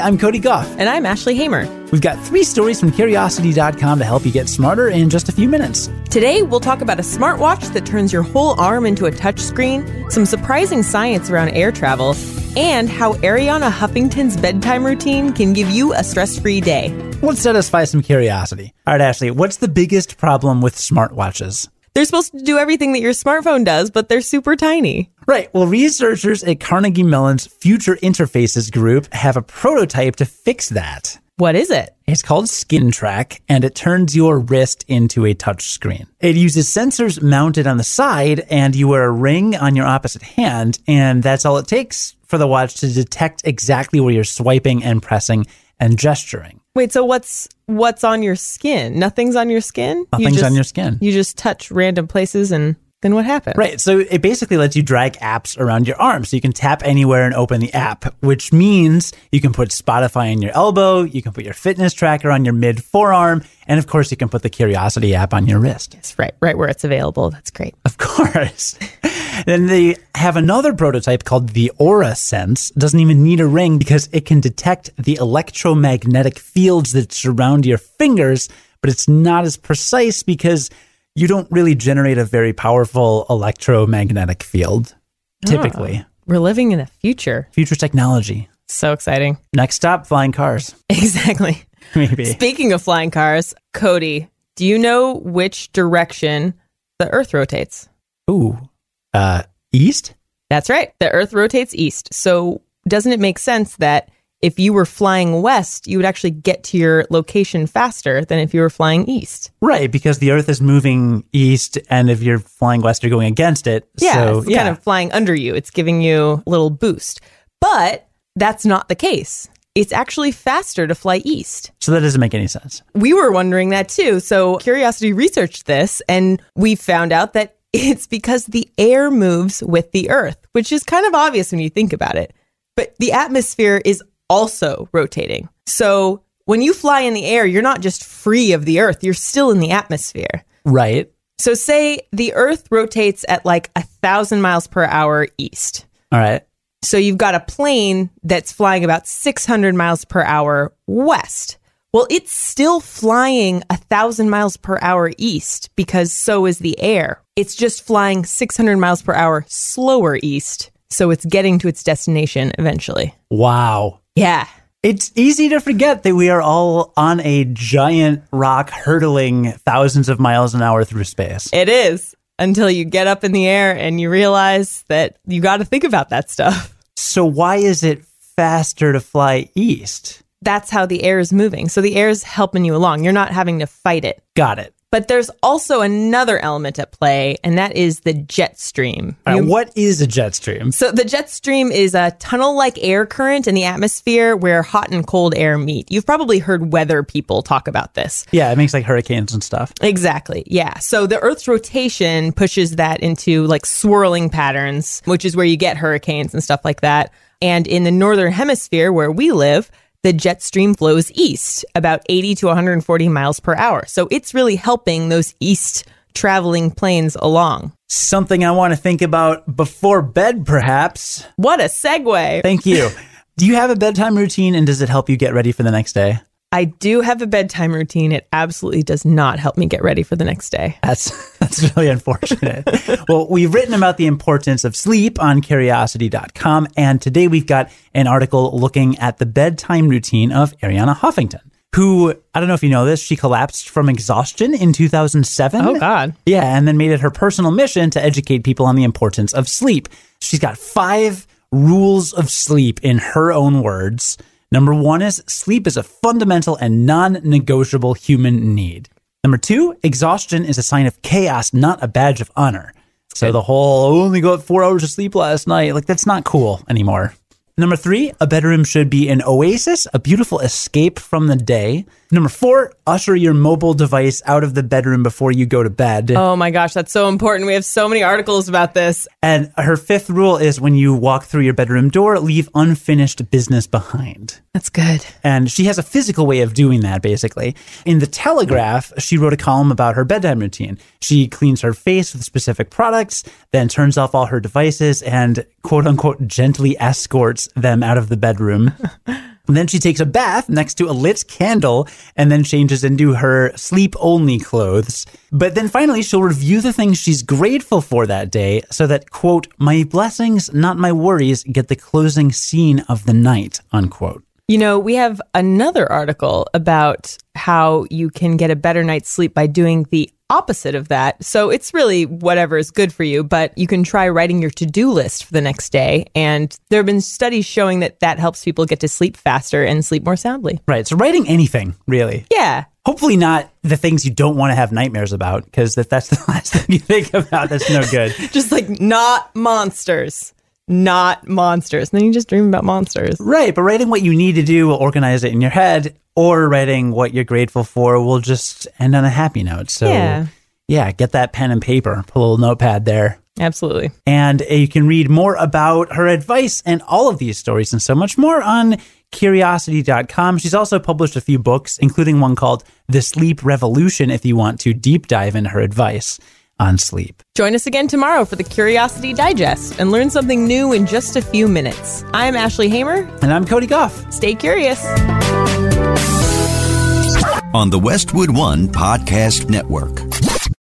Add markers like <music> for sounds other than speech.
I'm Cody Gough. And I'm Ashley Hamer. We've got three stories from Curiosity.com to help you get smarter in just a few minutes. Today, we'll talk about a smartwatch that turns your whole arm into a touchscreen, some surprising science around air travel, and how Arianna Huffington's bedtime routine can give you a stress free day. Let's satisfy some curiosity. All right, Ashley, what's the biggest problem with smartwatches? They're supposed to do everything that your smartphone does, but they're super tiny. Right. Well, researchers at Carnegie Mellon's Future Interfaces Group have a prototype to fix that. What is it? It's called Skin Track, and it turns your wrist into a touch screen. It uses sensors mounted on the side, and you wear a ring on your opposite hand, and that's all it takes for the watch to detect exactly where you're swiping and pressing and gesturing. Wait, so what's what's on your skin? Nothing's on your skin? Nothing's just, on your skin. You just touch random places and then what happens? Right. So it basically lets you drag apps around your arm. So you can tap anywhere and open the app, which means you can put Spotify on your elbow, you can put your fitness tracker on your mid forearm, and of course you can put the Curiosity app on your wrist. Yes, right, right where it's available. That's great. Of course. <laughs> then they have another prototype called the Aura Sense. It doesn't even need a ring because it can detect the electromagnetic fields that surround your fingers, but it's not as precise because you don't really generate a very powerful electromagnetic field oh, typically. Oh, we're living in the future. Future technology. So exciting. Next stop, flying cars. <laughs> Exactly. Maybe. Speaking of flying cars, Cody, do you know which direction the Earth rotates? Ooh. Uh, east? That's right. The Earth rotates east. So doesn't it make sense that if you were flying west, you would actually get to your location faster than if you were flying east. Right, because the Earth is moving east, and if you're flying west, you're going against it. Yeah, so, it's yeah. kind of flying under you. It's giving you a little boost. But that's not the case. It's actually faster to fly east. So that doesn't make any sense. We were wondering that too. So Curiosity researched this, and we found out that it's because the air moves with the Earth, which is kind of obvious when you think about it. But the atmosphere is also rotating. So when you fly in the air, you're not just free of the earth, you're still in the atmosphere. Right. So say the earth rotates at like a thousand miles per hour east. All right. So you've got a plane that's flying about 600 miles per hour west. Well, it's still flying a thousand miles per hour east because so is the air. It's just flying 600 miles per hour slower east. So it's getting to its destination eventually. Wow. Yeah. It's easy to forget that we are all on a giant rock hurtling thousands of miles an hour through space. It is until you get up in the air and you realize that you got to think about that stuff. So, why is it faster to fly east? That's how the air is moving. So the air is helping you along. You're not having to fight it. Got it. But there's also another element at play, and that is the jet stream. Right, what is a jet stream? so the jet stream is a tunnel-like air current in the atmosphere where hot and cold air meet. You've probably heard weather people talk about this. Yeah, it makes like hurricanes and stuff. Exactly. Yeah. So the Earth's rotation pushes that into like swirling patterns, which is where you get hurricanes and stuff like that. And in the northern hemisphere where we live, the jet stream flows east about 80 to 140 miles per hour. So it's really helping those east traveling planes along. Something I want to think about before bed, perhaps. What a segue. Thank you. <laughs> Do you have a bedtime routine and does it help you get ready for the next day? I do have a bedtime routine. It absolutely does not help me get ready for the next day. That's <laughs> that's really unfortunate. <laughs> well, we've written about the importance of sleep on curiosity.com and today we've got an article looking at the bedtime routine of Arianna Huffington, who I don't know if you know this, she collapsed from exhaustion in 2007. Oh, God. Yeah, and then made it her personal mission to educate people on the importance of sleep. She's got 5 rules of sleep in her own words. Number 1 is sleep is a fundamental and non-negotiable human need. Number two, exhaustion is a sign of chaos, not a badge of honor. So the whole "I only got four hours of sleep last night, like that's not cool anymore. Number three, a bedroom should be an oasis, a beautiful escape from the day. Number four, usher your mobile device out of the bedroom before you go to bed. Oh my gosh, that's so important. We have so many articles about this. And her fifth rule is when you walk through your bedroom door, leave unfinished business behind. That's good. And she has a physical way of doing that, basically. In The Telegraph, she wrote a column about her bedtime routine. She cleans her face with specific products, then turns off all her devices and quote unquote gently escorts them out of the bedroom. <laughs> And then she takes a bath next to a lit candle and then changes into her sleep only clothes. But then finally, she'll review the things she's grateful for that day so that, quote, my blessings, not my worries, get the closing scene of the night, unquote. You know, we have another article about how you can get a better night's sleep by doing the opposite of that. So it's really whatever is good for you, but you can try writing your to do list for the next day. And there have been studies showing that that helps people get to sleep faster and sleep more soundly. Right. So writing anything, really. Yeah. Hopefully not the things you don't want to have nightmares about, because if that's the <laughs> last thing you think about, that's no good. <laughs> Just like not monsters not monsters. And then you just dream about monsters. Right. But writing what you need to do will organize it in your head, or writing what you're grateful for will just end on a happy note. So, Yeah. yeah, get that pen and paper, put a little notepad there. Absolutely. And uh, you can read more about her advice and all of these stories and so much more on curiosity.com. She's also published a few books, including one called The Sleep Revolution, if you want to deep dive in her advice on sleep. Join us again tomorrow for the Curiosity Digest and learn something new in just a few minutes. I'm Ashley Hamer. And I'm Cody Gough. Stay curious. on the Westwood One Podcast Network.